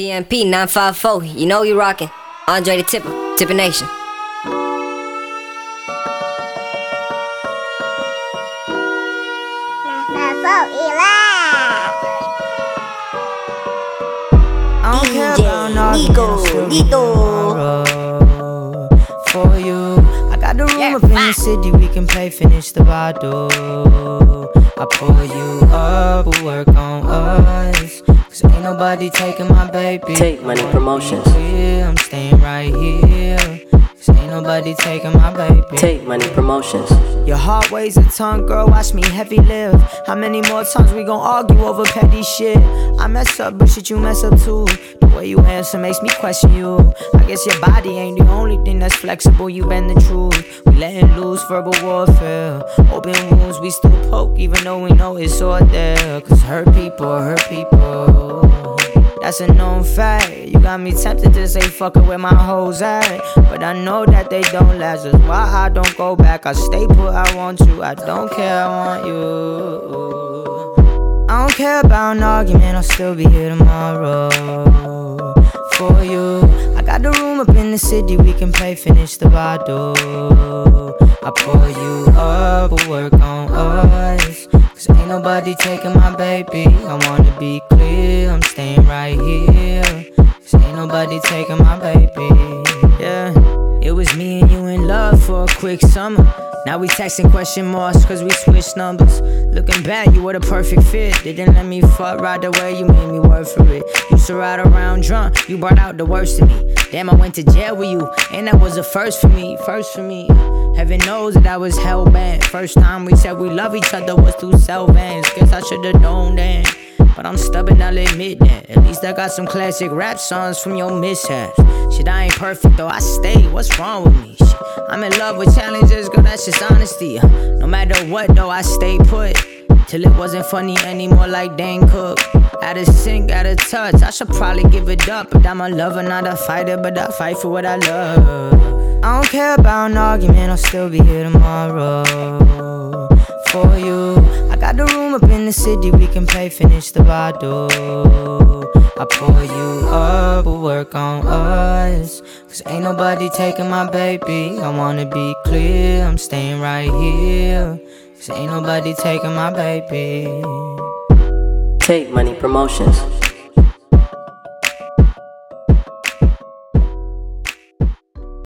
TMP 954, you know you rockin'. Andre the Tipper, Tipper Nation. Nico, Nico. For you, I got the room Yeah, up in the city. We can play, finish the bottle. I pull you up, we'll work on us. Cause ain't nobody taking my baby. Take Money Promotions. Yeah, I'm staying right here. Cause ain't nobody taking my baby. Take Money Promotions. Your heart weighs a ton, girl. Watch me heavy live. How many more times we gon' argue over petty shit? I mess up, but shit, you mess up too. The way you answer makes me question you. I guess your body ain't the only thing that's flexible. You bend the truth. We letting loose verbal warfare. Open wounds, we still poke, even though we know it's all there. Cause hurt people, hurt people. That's a known fact. You got me tempted to say fuck it where my hoes at. But I know that they don't last. That's why I don't go back. I stay put, I want you. I don't care, I want you. I don't care about an argument, I'll still be here tomorrow. For you, I got the room up in the city, we can play, finish the bottle. I pull you up, we'll work on us. Cause ain't nobody taking my baby. I wanna be clear, Staying right here. Cause ain't nobody taking my baby. Yeah, it was me and you in love for a quick summer. Now we texting question marks cause we switched numbers. Looking back, you were the perfect fit. Didn't let me fuck right away, you made me work for it. Used to ride around drunk, you brought out the worst in me. Damn, I went to jail with you, and that was a first for me, first for me. Heaven knows that I was hell bent. First time we said we love each other was through cell vans. Guess I should've known then. But I'm stubborn, I'll admit that. At least I got some classic rap songs from your mishaps. Shit, I ain't perfect though, I stay. What's wrong with me? Shit, I'm in love with challenges, girl, that's just honesty. Uh, no matter what though, I stay put. Till it wasn't funny anymore, like Dane Cook. Out of sync, out of touch. I should probably give it up. But I'm a lover, not a fighter, but I fight for what I love. I don't care about an argument, I'll still be here tomorrow. For you, I got the room up the city, we can play, finish the bottle. I pull you up, we'll work on us. Cause ain't nobody taking my baby. I wanna be clear, I'm staying right here. Cause ain't nobody taking my baby. Take Money Promotions.